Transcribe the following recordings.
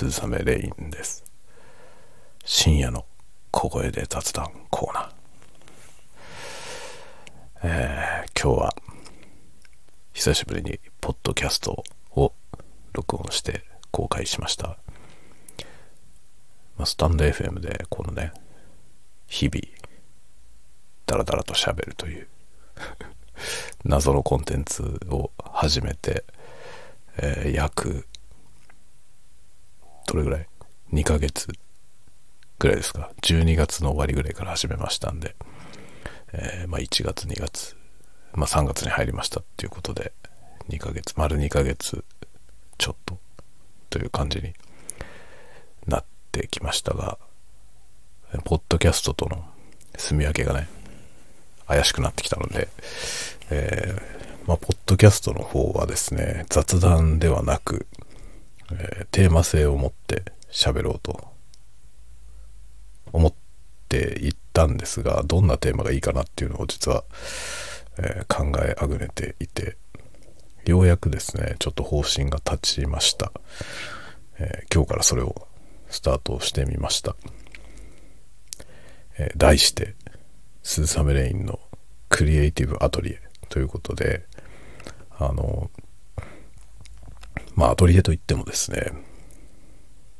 鈴雨レインです。深夜の小声で雑談コーナー。えー、今日は久しぶりにポッドキャストを録音して公開しました、まあ、スタンド FM でこのね日々ダラダラと喋るという 謎のコンテンツを始めて、えー、約どれぐらい ?2 ヶ月ぐらいですか？12月の終わりぐらいから始めましたんで、えー、まあ1月2月、まあ3月に入りましたっていうことで2ヶ月丸2ヶ月ちょっとという感じになってきましたがポッドキャストとの住み分けがね怪しくなってきたので、えー、まあ、ポッドキャストの方はですね、雑談ではなく、えー、テーマ性を持って喋ろうと思っていったんですが、どんなテーマがいいかなっていうのを実は、えー、考えあぐねていて、ようやくですね、ちょっと方針が立ちました。え今日からそれをスタートしてみました。え題して、スーサメレインのクリエイティブアトリエということで、あの、まあアトリエといってもですね、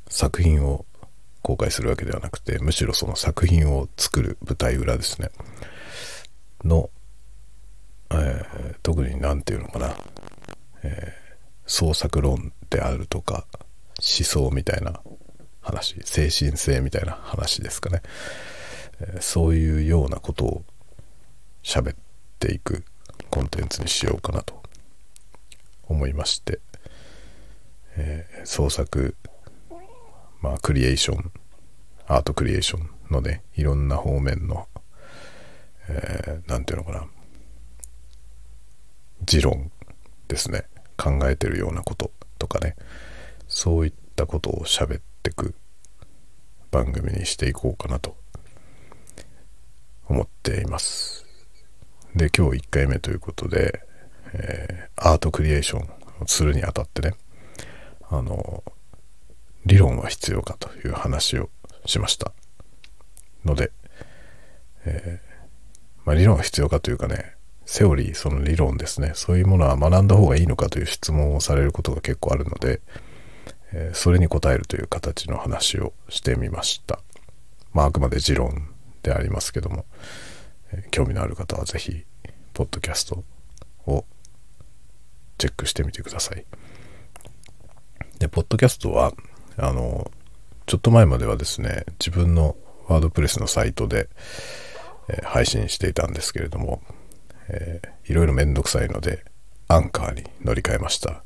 作品を公開するわけではなくて、むしろその作品を作る舞台裏ですね、の、えー、特に何て言うのかな、えー、創作論であるとか、思想みたいな話、精神性みたいな話ですかね。そういうようなことを喋っていくコンテンツにしようかなと思いまして、えー、創作まあクリエーションアートクリエーションのねいろんな方面の、えー、て言うのかな持論ですね。考えてるようなこととかね。そういったことを喋ってく番組にしていこうかなと思っています。で、今日1回目ということで、えー、アートクリエーションをするにあたってね、あの、理論は必要かという話をしました。ので、えー、まあ、理論は必要かというかね、セオリー、その理論ですね、そういうものは学んだ方がいいのかという質問をされることが結構あるので、えー、それに答えるという形の話をしてみました。まあ、あくまで持論でありますけども、えー、興味のある方は是非ポッドキャストをチェックしてみてください。で、ポッドキャストは、あの、ちょっと前まではですね、自分のワードプレスのサイトで、えー、配信していたんですけれども、えー、いろいろめんどくさいので、アンカーに乗り換えました。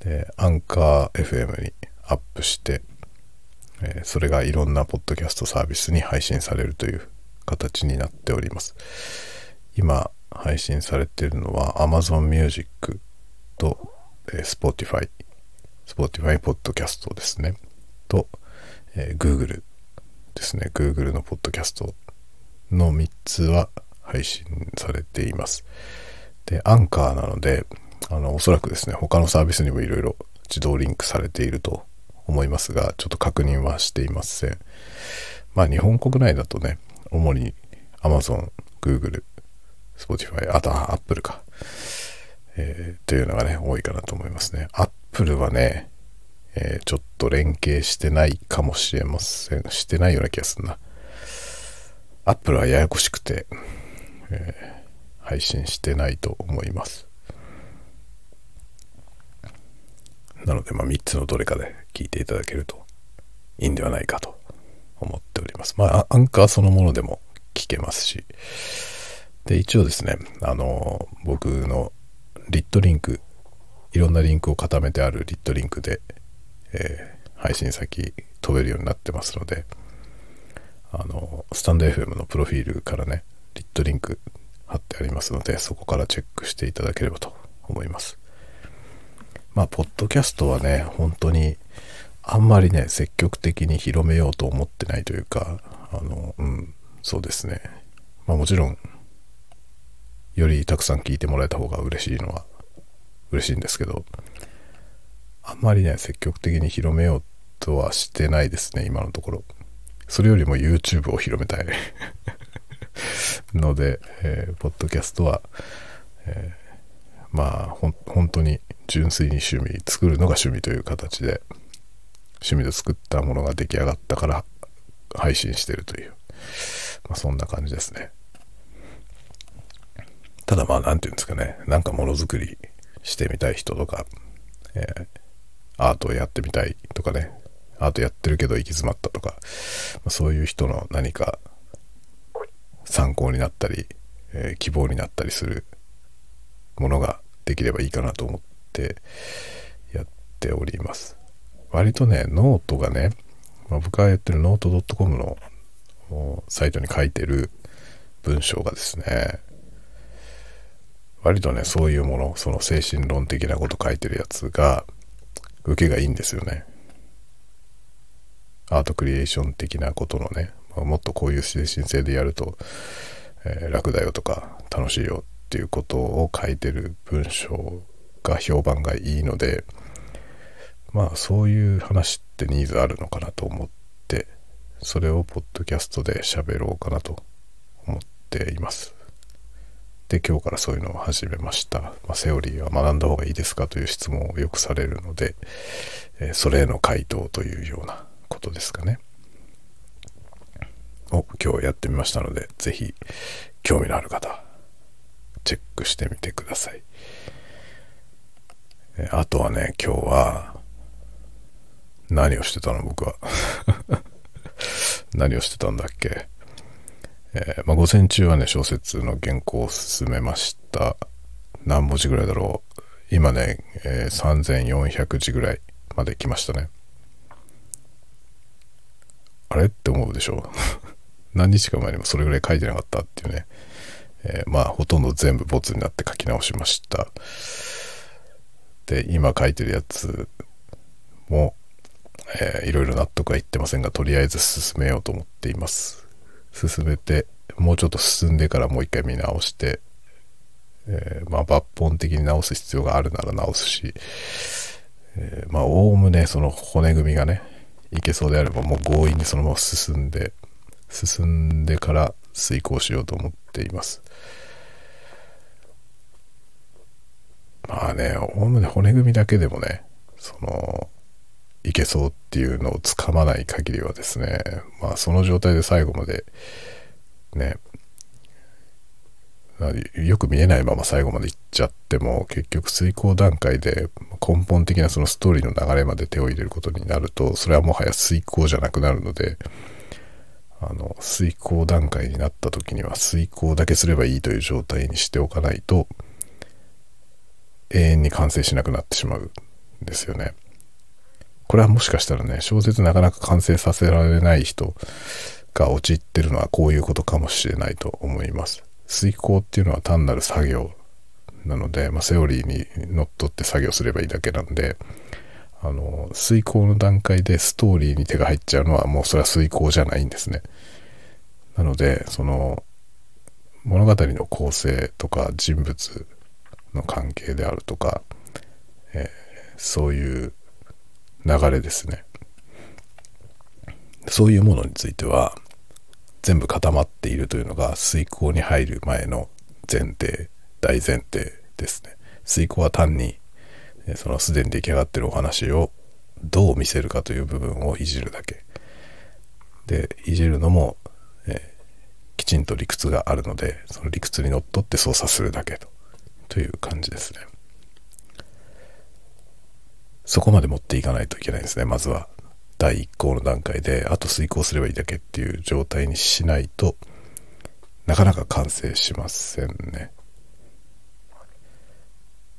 で、アンカー FM にアップして、えそれがいろんなポッドキャストサービスに配信されるという形になっております。今配信されているのは Amazon Music と、え Spotify、Spotify ポッドキャストですね。と、えー、Google ですね。Google のポッドキャストの3つは配信されています。で、アンカーなので、あの、おそらくですね、他のサービスにもいろいろ自動リンクされていると思いますが、ちょっと確認はしていません。まあ日本国内だとね、主に Amazon、Google、Spotify、あとは Apple か、えー、というのがね、多いかなと思いますね。Apple はね、えー、ちょっと連携してないかもしれません。してないような気がするな。Apple はややこしくて、えー、配信してないと思います。なので、まあ、3つのどれかで聞いていただけるといいんではないかと思っております。まあ、アンカーそのものでも聞けますし、で、一応ですね、あの、僕のリットリンク、いろんなリンクを固めてあるリットリンクで、えー、配信先飛べるようになってますので、あの、スタンド FM のプロフィールからね、リットリンク貼ってありますので、そこからチェックしていただければと思います。まあ、ポッドキャストはね、本当に、あんまりね、積極的に広めようと思ってないというか、あの、うん、そうですね。まあもちろん、よりたくさん聞いてもらえた方が嬉しいのは嬉しいんですけど、あんまりね、積極的に広めようとはしてないですね、今のところ。それよりも YouTube を広めたい。ので、えー、ポッドキャストは、えー、まあほ本当に純粋に趣味作るのが趣味という形で趣味で作ったものが出来上がったから配信してるという、まあ、そんな感じですね。ただまあ何て言うんですかね。なんかものづくりしてみたい人とか、えー、アートをやってみたいとかねアートやってるけど行き詰まったとか、そういう人の何か参考になったり、えー、希望になったりするものができればいいかなと思ってやっております。割とねノートがね、まあ、僕がやってるノート .com のサイトに書いてる文章がですね割とねそういうものその精神論的なこと書いてるやつが受けがいいんですよねアートクリエーション的なことのね、ま、もっとこういう精神性でやると、えー、楽だよとか楽しいよっていうことを書いてる文章が評判がいいのでまあそういう話ってニーズあるのかなと思ってそれをポッドキャストで喋ろうかなと思っています。で今日からそういうのを始めました、まあ、セオリーは学んだ方がいいですかという質問をよくされるので、えー、それへの回答というようなことですかね。を今日やってみましたので是非興味のある方チェックしてみてください、え、あとはね今日は何をしてたの僕は。何をしてたんだっけ。えー、まあ、午前中はね、小説の原稿を進めました。何文字ぐらいだろう。今ね、えー、3400字ぐらいまで来ましたね。あれ？って思うでしょ 何日か前にもそれぐらい書いてなかったっていうね。えー、まあ、ほとんど全部ボツになって書き直しました。で、今書いてるやつも、えー、いろいろ納得はいってませんが、とりあえず進めようと思っています。進めてもうちょっと進んでからもう一回見直して、えー、まあ抜本的に直す必要があるなら直すし、えー、まあおおむねその骨組みがねいけそうであればもう強引にそのまま進んで進んでから遂行しようと思っています。まあねおおむね骨組みだけでもねそのいけそうっていうのをつかまない限りはですねまあその状態で最後までねよく見えないまま最後までいっちゃっても結局遂行段階で根本的なそのストーリーの流れまで手を入れることになるとそれはもはや遂行じゃなくなるのであの遂行段階になった時には遂行だけすればいいという状態にしておかないと永遠に完成しなくなってしまうんですよね。これはもしかしたらね、小説なかなか完成させられない人が陥ってるのはこういうことかもしれないと思います。遂行っていうのは単なる作業なので、まあ、セオリーにのっとって作業すればいいだけなんで、あの、遂行の段階でストーリーに手が入っちゃうのはもうそれは遂行じゃないんですね。なので、その、物語の構成とか人物の関係であるとか、えー、そういう流れですね。そういうものについては全部固まっているというのが遂行に入る前の前提大前提ですね。遂行は単にそのすでに出来上がってるお話をどう見せるかという部分をいじるだけ。でいじるのも、えー、きちんと理屈があるのでその理屈にのっとって操作するだけとという感じですね。そこまで持っていかないといけないんですね。まずは。第1項の段階であと遂行すればいいだけっていう状態にしないとなかなか完成しませんね。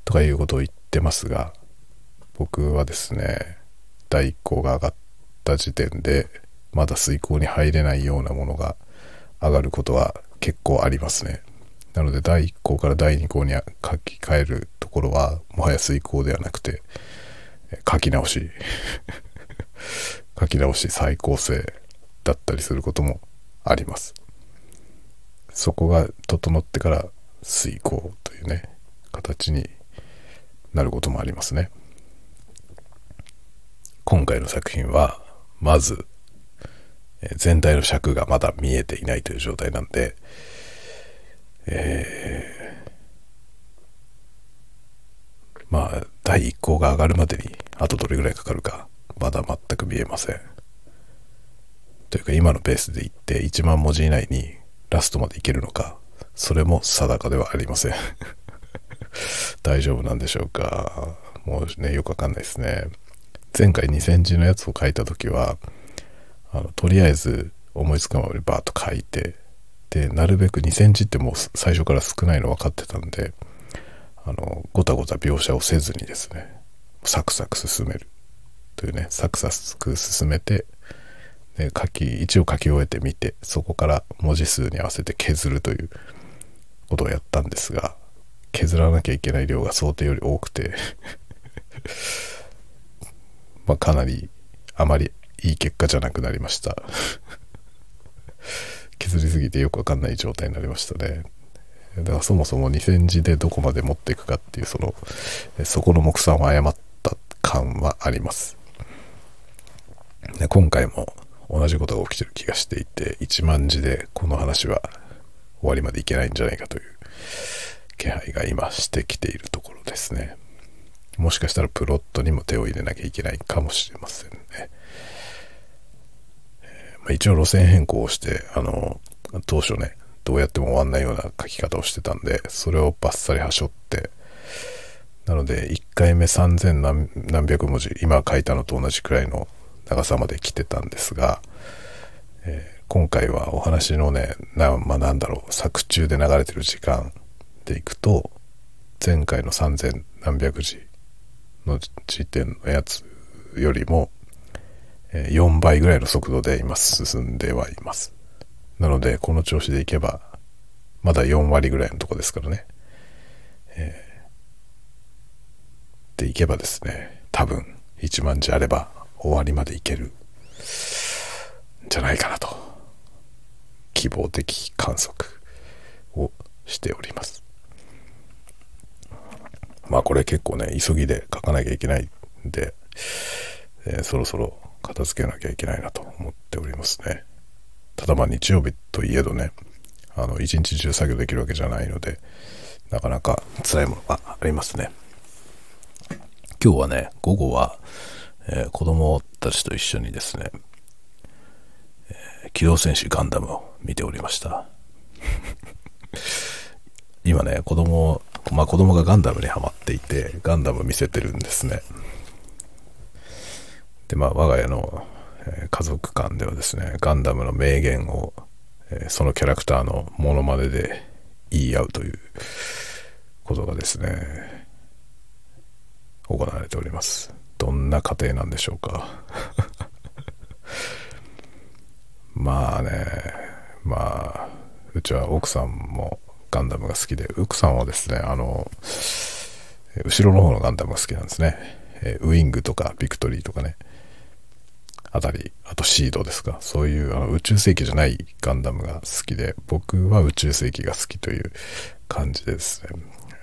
とかいうことを言ってますが僕はですね第1項が上がった時点でまだ遂行に入れないようなものが上がることは結構ありますね。なので第1項から第2項に書き換えるところはもはや遂行ではなくて書き直し。書き直し再構成だったりすることもあります。そこが整ってから遂行というね形になることもありますね。今回の作品は、まず、全体の尺がまだ見えていないという状態なんで、えー、まあ、第一項が上がるまでに、あとどれぐらいかかるか、まだ全く見えません。というか、今のペースでいって1万文字以内にラストまでいけるのか、それも定かではありません。大丈夫なんでしょうか。もうね、よくわかんないですね。前回2000字のやつを書いた時は、あのとりあえず思いつくままにバーッと書いて、で、なるべく2センチってもう最初から少ないの分かってたんで、あの、ごたごた描写をせずにですね、サクサク進めるというね、サクサク進めて、で書き、一応書き終えてみて、そこから文字数に合わせて削るということをやったんですが、削らなきゃいけない量が想定より多くて まあかなりあまりいい結果じゃなくなりました削りすぎてよくわかんない状態になりましたね。だからそもそも2000字でどこまで持っていくかっていうそのそこの目算を誤った感はあります。で今回も同じことが起きてる気がしていて1万字でこの話は終わりまでいけないんじゃないかという気配が今してきているところですね。もしかしたらプロットにも手を入れなきゃいけないかもしれませんね。えまあ、一応路線変更をして、あの、当初ね、どうやっても終わんないような書き方をしてたんで、それをバッサリはしょって、なので、1回目3000何何百文字、今書いたのと同じくらいの長さまで来てたんですが、えー、今回はお話のね、な、まあ、なんだろう、作中で流れてる時間でいくと、前回の3000何百字の時点のやつよりも、4倍ぐらいの速度で今進んではいます。なので、この調子でいけば、まだ4割ぐらいのとこですからね。えー、でいけばですね、多分1万字あれば終わりまでいけるじゃないかなと、希望的観測をしております。まあこれ結構ね、急ぎで書かなきゃいけないんで、えー、そろそろ片付けなきゃいけないなと思っておりますね。ただまあ日曜日といえどね、あの、一日中作業できるわけじゃないので、なかなか辛いものがありますね。今日はね、午後は、えー、子供たちと一緒にですね、えー、機動戦士ガンダムを見ておりました。今ね、子供、まあ子供がガンダムにハマっていて、ガンダム見せてるんですね。で、まあ、我が家の、え、家族間ではですね、ガンダムの名言を、え、そのキャラクターのモノマネで言い合うということがですね、行われております。どんな家庭なんでしょうか。まあね、まあ、うちは奥さんもガンダムが好きで、奥さんはですね、あの、後ろの方のガンダムが好きなんですね。えウィングとかビクトリーとかね。あたり、あとシードですか。そういうあの宇宙世紀じゃないガンダムが好きで、僕は宇宙世紀が好きという感じですね。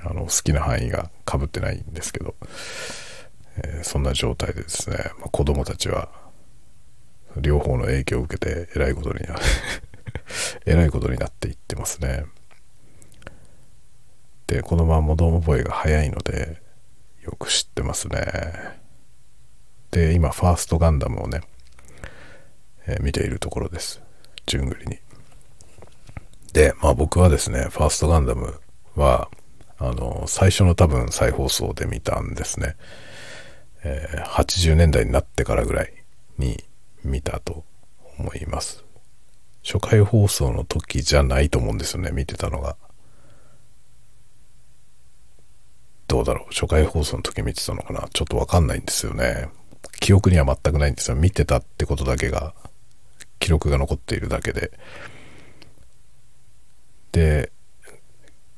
あの、好きな範囲が被ってないんですけど、えー、そんな状態でですね、まあ、子供たちは、両方の影響を受けて、えらいことにな、えらいことになっていってますね。で、このまま物覚えが早いので、よく知ってますね。で、今、ファーストガンダムをね、えー、見ているところです。順繰りに。で、まあ僕はですね、ファーストガンダムは、あの、最初の多分再放送で見たんですね。えー、80年代になってからぐらいに見たと思います。初回放送の時じゃないと思うんですよね、見てたのが。どうだろう？初回放送の時見てたのかな？ちょっとわかんないんですよね。記憶には全くないんですよ。見てたってことだけが記録が残っているだけで。で、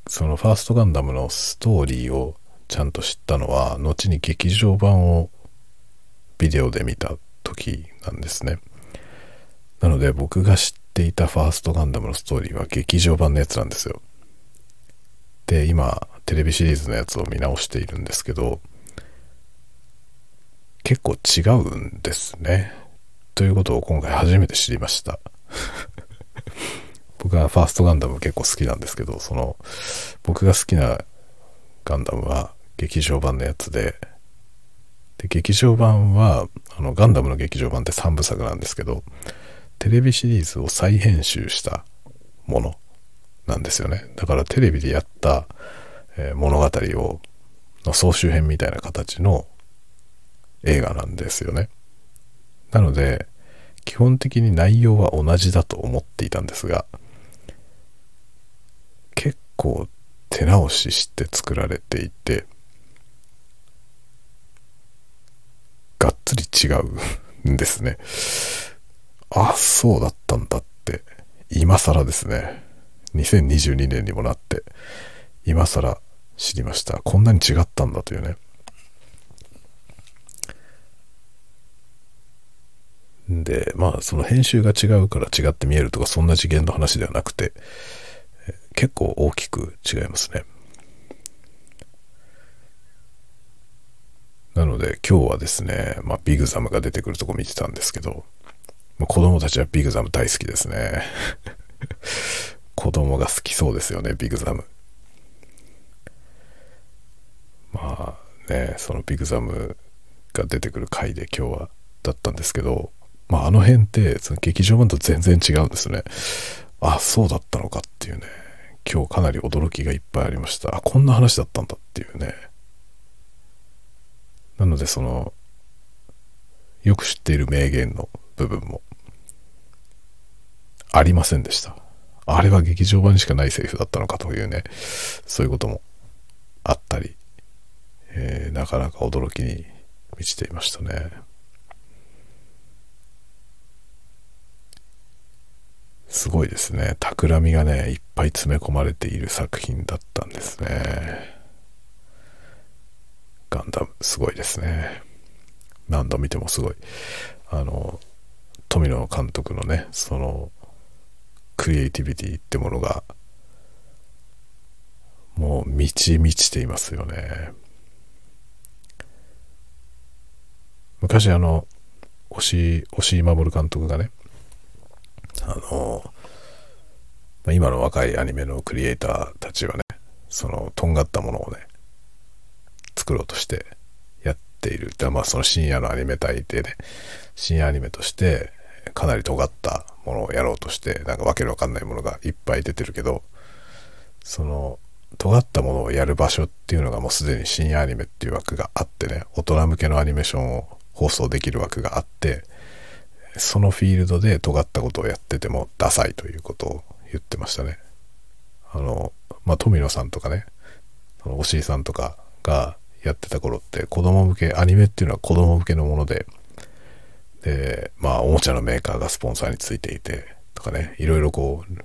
そのファーストガンダムのストーリーをちゃんと知ったのは、後に劇場版をビデオで見た時なんですね。なので僕が知っていたファーストガンダムのストーリーは劇場版のやつなんですよ。で、今、テレビシリーズのやつを見直しているんですけど、結構違うんですね。ということを今回初めて知りました。僕はファーストガンダム結構好きなんですけど、その、僕が好きなガンダムは劇場版のやつで、で、劇場版は、あの、ガンダムの劇場版って3部作なんですけど、テレビシリーズを再編集したものなんですよね。だからテレビでやった、えー、物語を、の総集編みたいな形の映画なんですよね。なので、基本的に内容は同じだと思っていたんですが、結構手直しして作られていて、がっつり違うんですね。あ、そうだったんだって、今更ですね。2022年にもなって、今更知りました。こんなに違ったんだというね。で、まあ、その編集が違うから違って見えるとか、そんな次元の話ではなくて、結構大きく違いますね。なので今日はですね、まあ、ビグザムが出てくるとこ見てたんですけど、まあ、子供たちはビグザム大好きですね。子供が好きそうですよね、ビグザム。まあね、そのビグザムが出てくる回で今日はだったんですけど、まああの辺ってその劇場版と全然違うんですね。あ、そうだったのかっていうね。今日かなり驚きがいっぱいありました。あ、こんな話だったんだっていうね。なのでその、よく知っている名言の部分もありませんでした。あれは劇場版にしかないセリフだったのかというね、そういうこともあったり、えー、なかなか驚きに満ちていましたね。すごいですね。企みがね、いっぱい詰め込まれている作品だったんですね。ガンダム、すごいですね。何度見てもすごい。あの、富野監督のね、その、クリエイティビティってものが、もう満ち満ちていますよね。昔あの、押井、押井守監督がね、あの、まあ、今の若いアニメのクリエイターたちはね、その、とんがったものをね、作ろうとしてやっている。でまあ、その深夜のアニメ大でね、深夜アニメとして、かなり尖ったものをやろうとして、なんかわけのわかんないものがいっぱい出てるけど、その、尖ったものをやる場所っていうのがもうすでに深夜アニメっていう枠があってね、大人向けのアニメーションを放送できる枠があって、そのフィールドで尖ったことをやっててもダサいということを言ってましたね。あの、まあ、富野さんとかね、その押井さんとかがやってた頃って子供向け、アニメっていうのは子供向けのもので、で、まあ、おもちゃのメーカーがスポンサーについていて、とかね、いろいろこう、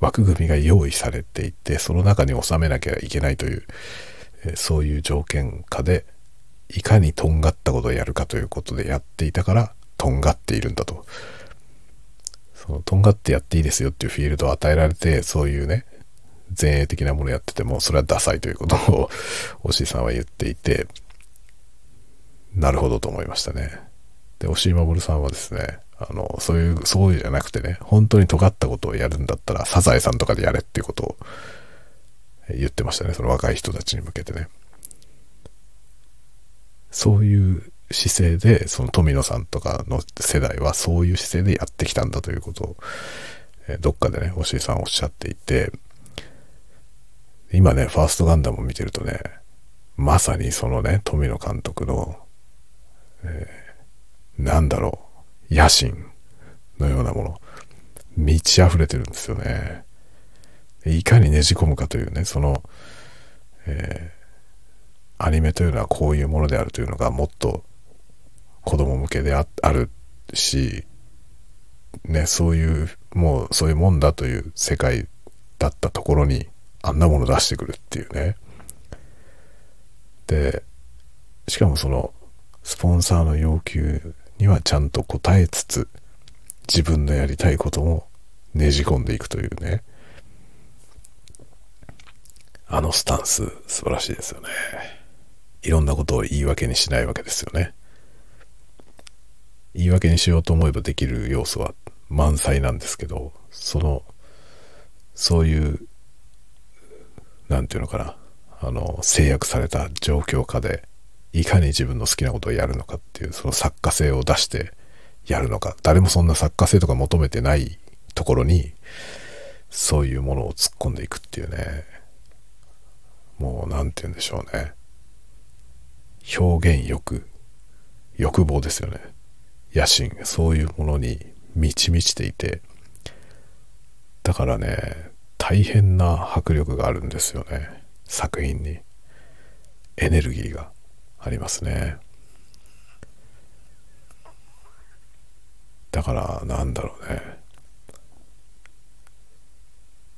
枠組みが用意されていて、その中に収めなきゃいけないという、そういう条件下で、いかにとんがったことをやるかということでやっていたから、とんがっているんだと。そのとんがってやっていいですよっていうフィールドを与えられて、そういうね、前衛的なものやってても、それはダサいということを、おしいさんは言っていて、なるほどと思いましたね。で、押井守さんはですね、あの、そういう、そういうじゃなくてね、本当に尖ったことをやるんだったら、サザエさんとかでやれっていうことを言ってましたね。その若い人たちに向けてね。そういう姿勢で、その富野さんとかの世代はそういう姿勢でやってきたんだということを、どっかでね、押井さんおっしゃっていて、今ね、ファーストガンダムを見てるとね、まさにそのね、富野監督の、えーなんだろう、野心のようなもの、満ち溢れてるんですよね。いかにねじ込むかというね、その、えー、アニメというのはこういうものであるというのがもっと子供向けであるし、ね、そういう、もうそういうもんだという世界だったところにあんなもの出してくるっていうね。で、しかもその、スポンサーの要求にはちゃんと答えつつ、自分のやりたいこともねじ込んでいくというね。あのスタンス、素晴らしいですよね。いろんなことを言い訳にしないわけですよね。言い訳にしようと思えばできる要素は満載なんですけど、その、そういう、なんていうのかな、あの、制約された状況下で、いかに自分の好きなことをやるのかっていう、その作家性を出してやるのか、誰もそんな作家性とか求めてないところに、そういうものを突っ込んでいくっていうね、もう、なんて言うんでしょうね。表現欲、欲望ですよね。野心、そういうものに満ち満ちていて、だからね、大変な迫力があるんですよね。作品に。エネルギーがありますね。だから、なんだろうね。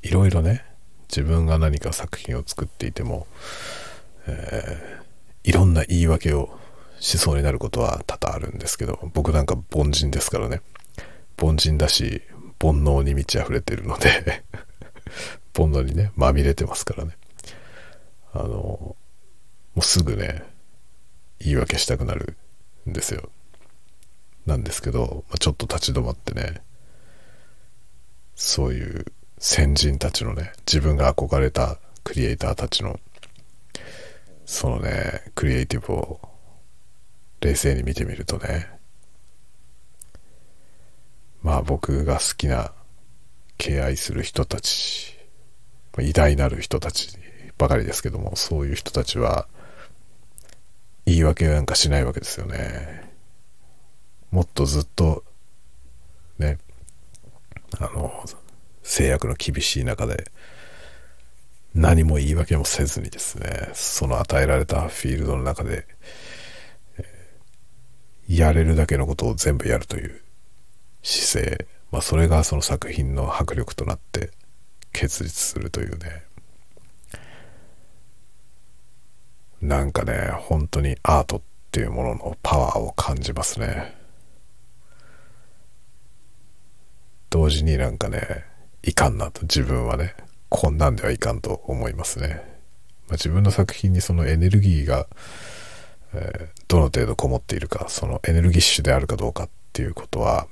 いろいろね、自分が何か作品を作っていても、えー、いろんな言い訳をしそうになることは多々あるんですけど、僕なんか凡人ですからね。凡人だし、煩悩に満ち溢れてるので 煩悩にね、まみれてますからね。あの、もうすぐね、言い訳したくなるんですよ。なんですけど、ま、ちょっと立ち止まってね、そういう先人たちのね、自分が憧れたクリエイターたちの、そのね、クリエイティブを冷静に見てみるとね、まあ僕が好きな敬愛する人たち、偉大なる人たちばかりですけども、そういう人たちは言い訳なんかしないわけですよね。もっとずっとね、あの、制約の厳しい中で何も言い訳もせずにですね、その与えられたフィールドの中で、やれるだけのことを全部やるという姿勢、まあ、それがその作品の迫力となって結実するというね。なんかね本当にアートっていうもののパワーを感じますね。同時になんかねいかんなと。自分はねこんなんではいかんと思いますね、まあ、自分の作品にそのエネルギーが、え、どの程度こもっているかそのエネルギッシュであるかどうかっていうことは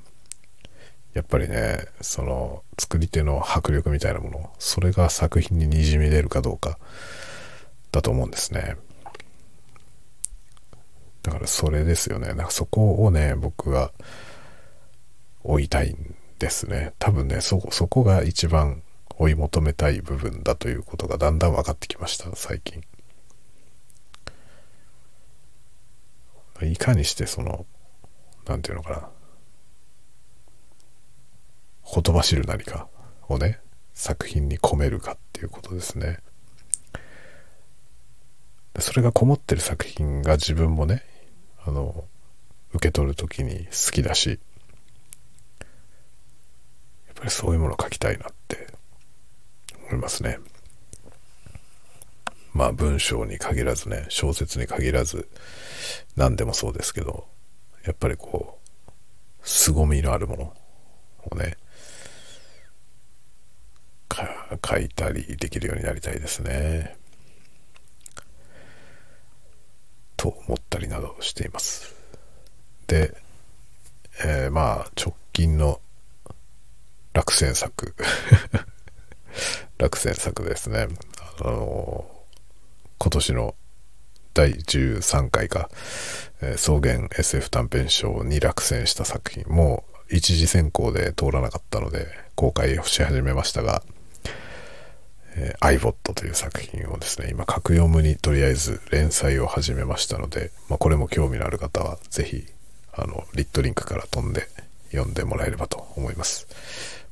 やっぱりねその作り手の迫力みたいなものそれが作品ににじみ出るかどうかだと思うんですね。だからそれですよね。なんかそこをね僕は追いたいんですね。多分ねそこそこが一番追い求めたい部分だということがだんだん分かってきました最近。いかにしてその何て言うのかな。ほとばしる何かをね作品に込めるかっていうことですね。それがこもってる作品が自分もねあの受け取る時に好きだしやっぱりそういうものを書きたいなって思いますね。まあ文章に限らずね小説に限らず何でもそうですけどやっぱりこう凄みのあるものをね書いたりできるようになりたいですね。と思ったりなどしています。で、えー、まあ直近の落選作 落選作ですね。あの今年の第13回か、えー、草原 SF 短編賞に落選した作品もう一次選考で通らなかったので公開をし始めましたがえー、iBot という作品をですね、今、格読むにとりあえず連載を始めましたので、まあ、これも興味のある方は、ぜひ、あの、リットリンクから飛んで読んでもらえればと思います。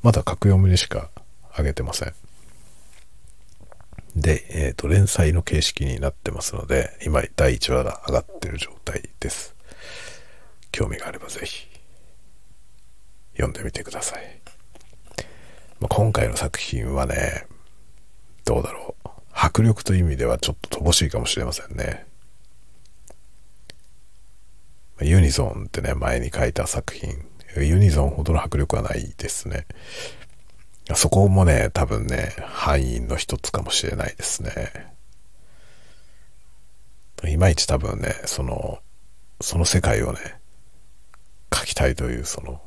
まだ格読むにしか上げてません。で、えっ、ー、と、連載の形式になってますので、今、第1話が上がってる状態です。興味があればぜひ、読んでみてください。まあ、今回の作品はね、どうだろう。迫力という意味ではちょっと乏しいかもしれませんね。ユニゾンってね、前に書いた作品。ユニゾンほどの迫力はないですね。そこもね、多分ね、敗因の一つかもしれないですね。いまいち多分ね、その、その世界をね、書きたいという、その、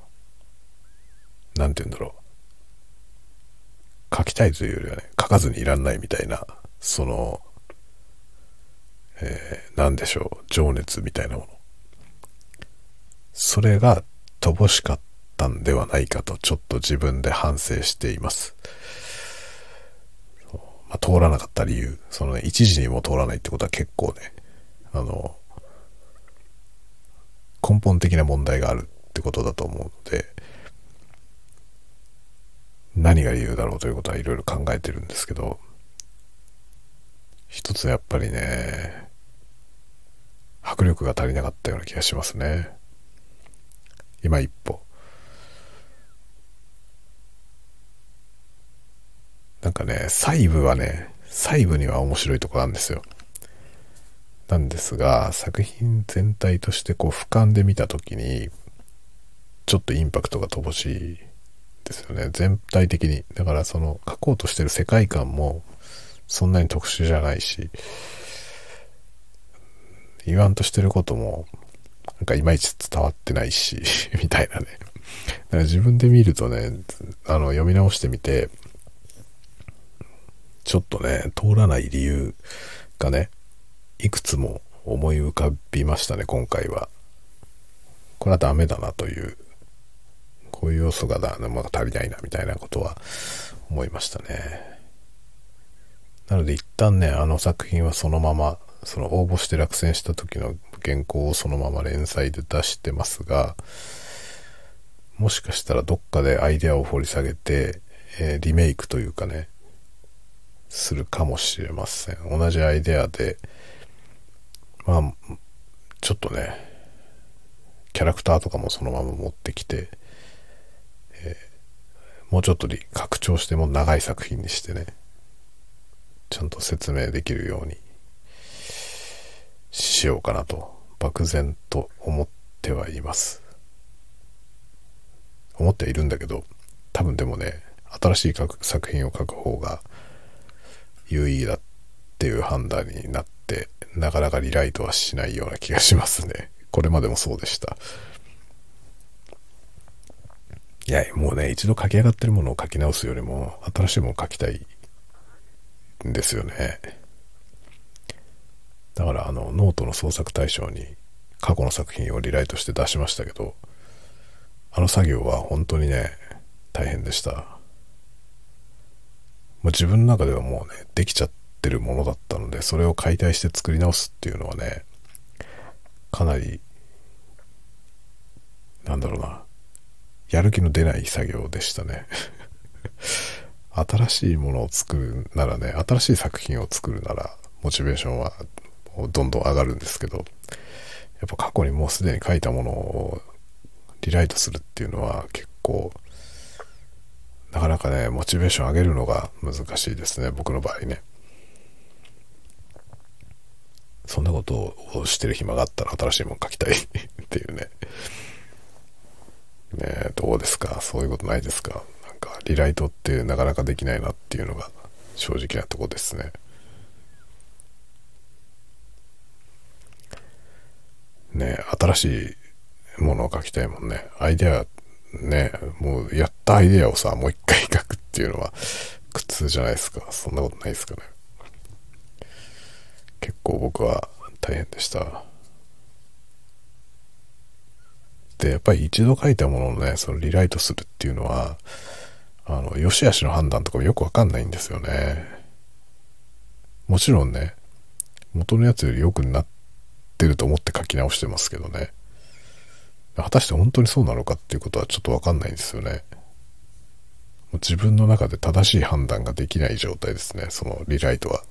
なんて言うんだろう。書きたいというよりはね、書かずにいらんないみたいな、その、えー、なんでしょう、情熱みたいなもの。それが乏しかったんではないかと、ちょっと自分で反省しています。まあ、通らなかった理由、そのね、一時にも通らないってことは結構ね、あの、根本的な問題があるってことだと思うので、何が理由だろうということはいろいろ考えてるんですけど、一つやっぱりね、迫力が足りなかったような気がしますね。今一歩。なんかね、細部はね、細部には面白いとこなんですよ。なんですが、作品全体としてこう俯瞰で見た時に、ちょっとインパクトが乏しいですよね。全体的に。だからその書こうとしてる世界観もそんなに特殊じゃないし、言わんとしてることもなんかいまいち伝わってないしみたいなね。だから自分で見るとね、あの読み直してみて、ちょっとね、通らない理由がね、いくつも思い浮かびましたね、今回は。これはダメだなという、こういう要素がだ、まだ足りないな、みたいなことは思いましたね。なので一旦ね、あの作品はそのまま、その応募して落選した時の原稿をそのまま連載で出してますが、もしかしたらどっかでアイデアを掘り下げて、えー、リメイクというかね、するかもしれません。同じアイデアで、まあ、ちょっとね、キャラクターとかもそのまま持ってきて、えー、もうちょっと拡張しても長い作品にしてね、ちゃんと説明できるようにしようかなと、漠然と思ってはいます。思ってはいるんだけど、多分でもね、新しい作品を書く方が有意義だっていう判断になって、なかなかリライトはしないような気がしますね。これまでもそうでした。いや、もうね、一度書き上がってるものを書き直すよりも、新しいものを書きたいんですよね。だから、あの、ノートの創作大賞に過去の作品をリライトして出しましたけど、あの作業は本当にね、大変でした。もう自分の中ではもうね、できちゃってるものだったので、それを解体して作り直すっていうのはね、かなり、なんだろうな、やる気の出ない作業でしたね。新しいものを作るならね、新しい作品を作るなら、モチベーションはどんどん上がるんですけど、やっぱ過去にもうすでに書いたものをリライトするっていうのは結構なかなかね、モチベーション上げるのが難しいですね、僕の場合ね。そんなことをしてる暇があったら新しいもの書きたい っていうね。ねどうですか？そういうことないですか？なんか、リライトってなかなかできないなっていうのが正直なとこですね。ね新しいものを書きたいもんね。アイデアね、もうやったアイデアをさ、もう一回書くっていうのは苦痛じゃないですか。そんなことないですかね。結構僕は大変でした。で、やっぱり一度書いたものをね、そのリライトするっていうのは、あの、良し悪しの判断とかもよくわかんないんですよね。もちろんね、元のやつより良くなってると思って書き直してますけどね。果たして本当にそうなのかっていうことはちょっとわかんないんですよね。自分の中で正しい判断ができない状態ですね、そのリライトは。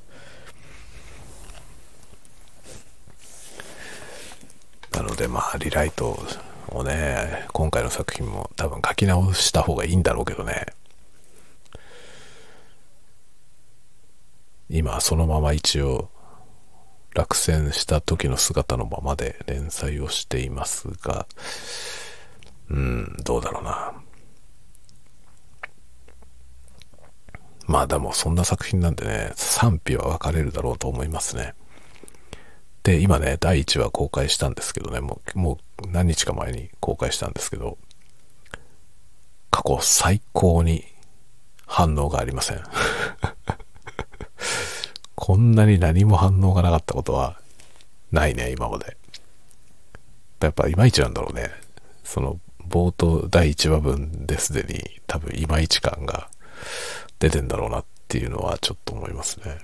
なのでまあリライトをね、今回の作品も多分書き直した方がいいんだろうけどね。今そのまま一応落選した時の姿のままで連載をしていますが、うん、どうだろうな。まあでもそんな作品なんでね、賛否は分かれるだろうと思いますね。で、今ね、第1話公開したんですけどね、もう、もう何日か前に公開したんですけど、過去最高に反応がありません。こんなに何も反応がなかったことはないね、今まで。やっぱいまいちなんだろうね。その冒頭第1話分ですでに多分いまいち感が出てんだろうなっていうのはちょっと思いますね。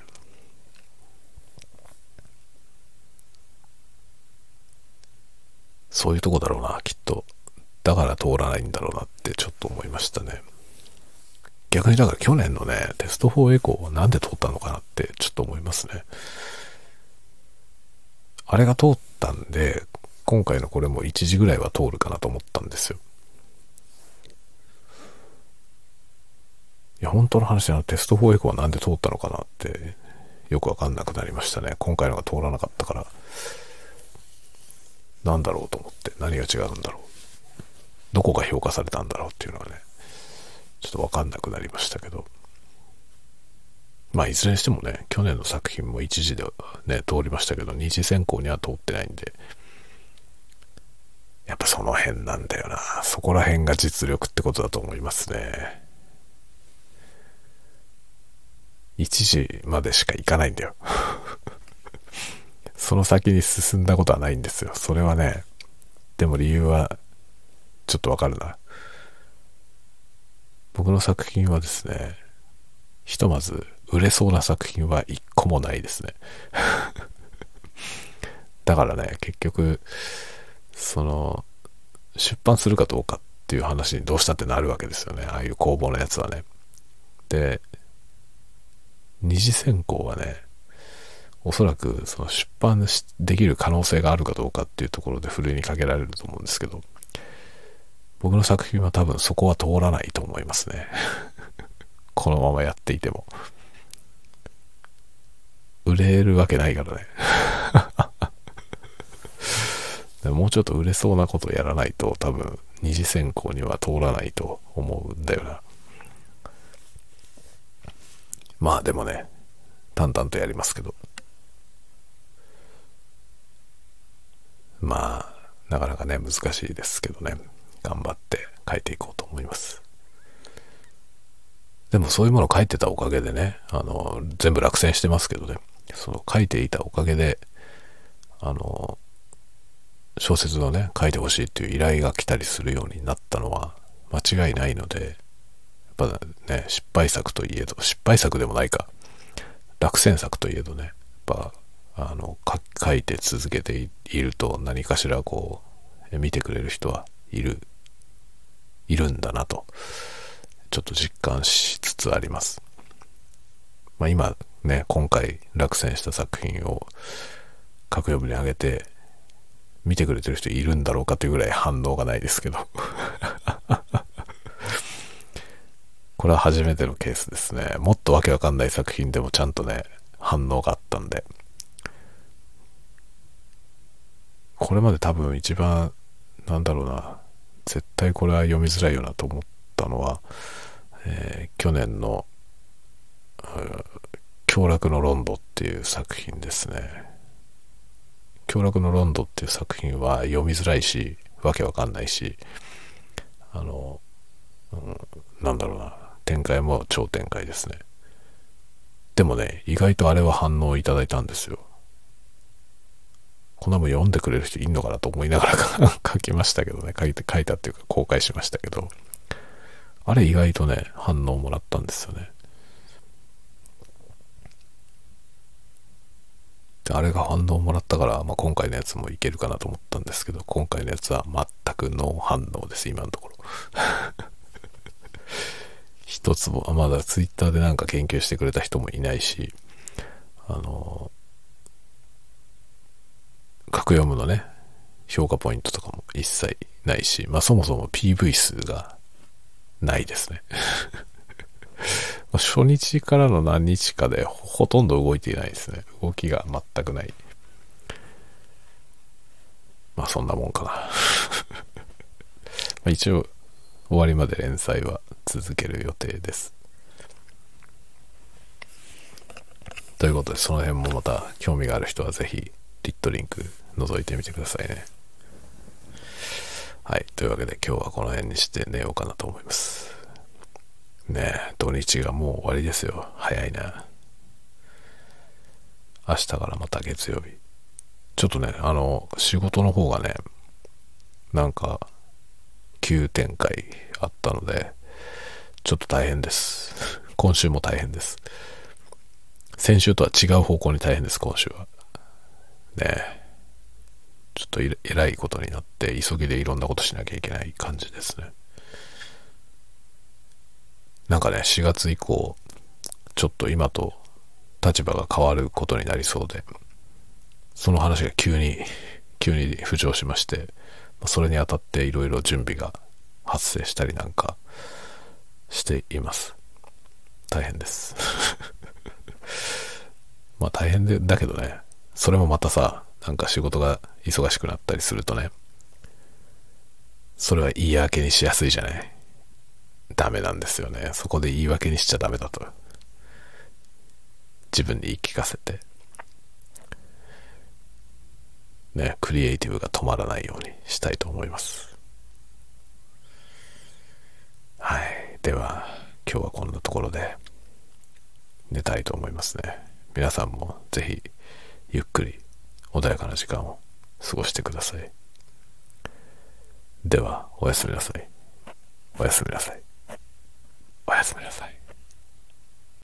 そういうとこだろうな、きっと。だから通らないんだろうなってちょっと思いましたね。逆にだから去年のね、テスト4エコーはなんで通ったのかなってちょっと思いますね。あれが通ったんで、今回のこれも1時ぐらいは通るかなと思ったんですよ。いや、本当の話はテスト4エコーはなんで通ったのかなってよくわかんなくなりましたね。今回のが通らなかったから。なんだろうと思って何が違うんだろう。どこが評価されたんだろうっていうのがね、ちょっとわかんなくなりましたけど。まあ、いずれにしてもね、去年の作品も一時でね、通りましたけど、二次選考には通ってないんで、やっぱその辺なんだよな。そこら辺が実力ってことだと思いますね。一時までしか行かないんだよ。その先に進んだことはないんですよ。それはね、でも理由はちょっとわかるな。僕の作品はですね、ひとまず売れそうな作品は一個もないですね。だからね、結局、その、出版するかどうかっていう話にどうしたってなるわけですよね。ああいう公募のやつはね。で、二次選考はね、おそらくその出版できる可能性があるかどうかっていうところでふるいにかけられると思うんですけど、僕の作品は多分そこは通らないと思いますね。このままやっていても。売れるわけないからね。もうちょっと売れそうなことをやらないと多分二次選考には通らないと思うんだよな。まあでもね、淡々とやりますけど。まあ、なかなかね、難しいですけどね。頑張って書いていこうと思います。でもそういうものを書いてたおかげでね、あの、全部落選してますけどね、その書いていたおかげで、あの、小説のね、書いてほしいっていう依頼が来たりするようになったのは間違いないので、やっぱね、失敗作といえど、失敗作でもないか、落選作といえどね、やっぱ、あの、書いて続けていると何かしらこう、見てくれる人はいるいるんだなと、ちょっと実感しつつあります。まあ、今ね、今回落選した作品を各読部に上げて、見てくれてる人いるんだろうかというぐらい反応がないですけど これは初めてのケースですね。もっとわけわかんない作品でもちゃんとね、反応があったんで。これまで多分一番、なんだろうな、絶対これは読みづらいよなと思ったのは、えー、去年の「凶楽のロンド」っていう作品ですね。凶楽のロンドっていう作品は読みづらいし、わけわかんないし、あの、うん、なんだろうな、展開も超展開ですね。でもね、意外とあれは反応いただいたんですよ。こんなもん読んでくれる人いんのかなと思いながら書きましたけどね、書いて、書いたっていうか公開しましたけど、あれ意外とね、反応もらったんですよね。で、あれが反応もらったから、まあ、今回のやつもいけるかなと思ったんですけど、今回のやつは全くノー反応です、今のところ。一つも、まだツイッターでなんか研究してくれた人もいないし、あの、格読むのね、評価ポイントとかも一切ないし、まあそもそも PV 数がないですね。初日からの何日かでほとんど動いていないですね。動きが全くない。まあそんなもんかな。ま一応終わりまで連載は続ける予定です。ということでその辺もまた興味がある人はぜひリットリンク覗いてみてくださいね。はい。というわけで今日はこの辺にして寝ようかなと思います。ねえ、土日がもう終わりですよ。早いな。明日からまた月曜日。ちょっとね、あの、仕事の方がね、なんか、急展開あったので、ちょっと大変です。今週も大変です。先週とは違う方向に大変です、今週は。ねちょっとえらいことになって、急ぎでいろんなことしなきゃいけない感じですね。なんかね、4月以降、ちょっと今と立場が変わることになりそうで、その話が急に、急に浮上しまして、それにあたっていろいろ準備が発生したりなんかしています。大変です まあ大変でだけどねそれもまたさなんか仕事が忙しくなったりするとねそれは言い訳にしやすいじゃない？ダメなんですよね。そこで言い訳にしちゃダメだと。自分に言い聞かせて。ねクリエイティブが止まらないようにしたいと思います。はい。では今日はこんなところで寝たいと思いますね。皆さんもぜひゆっくり穏やかな時間を過ごしてください。では、おやすみなさい。おやすみなさい。おやすみなさい。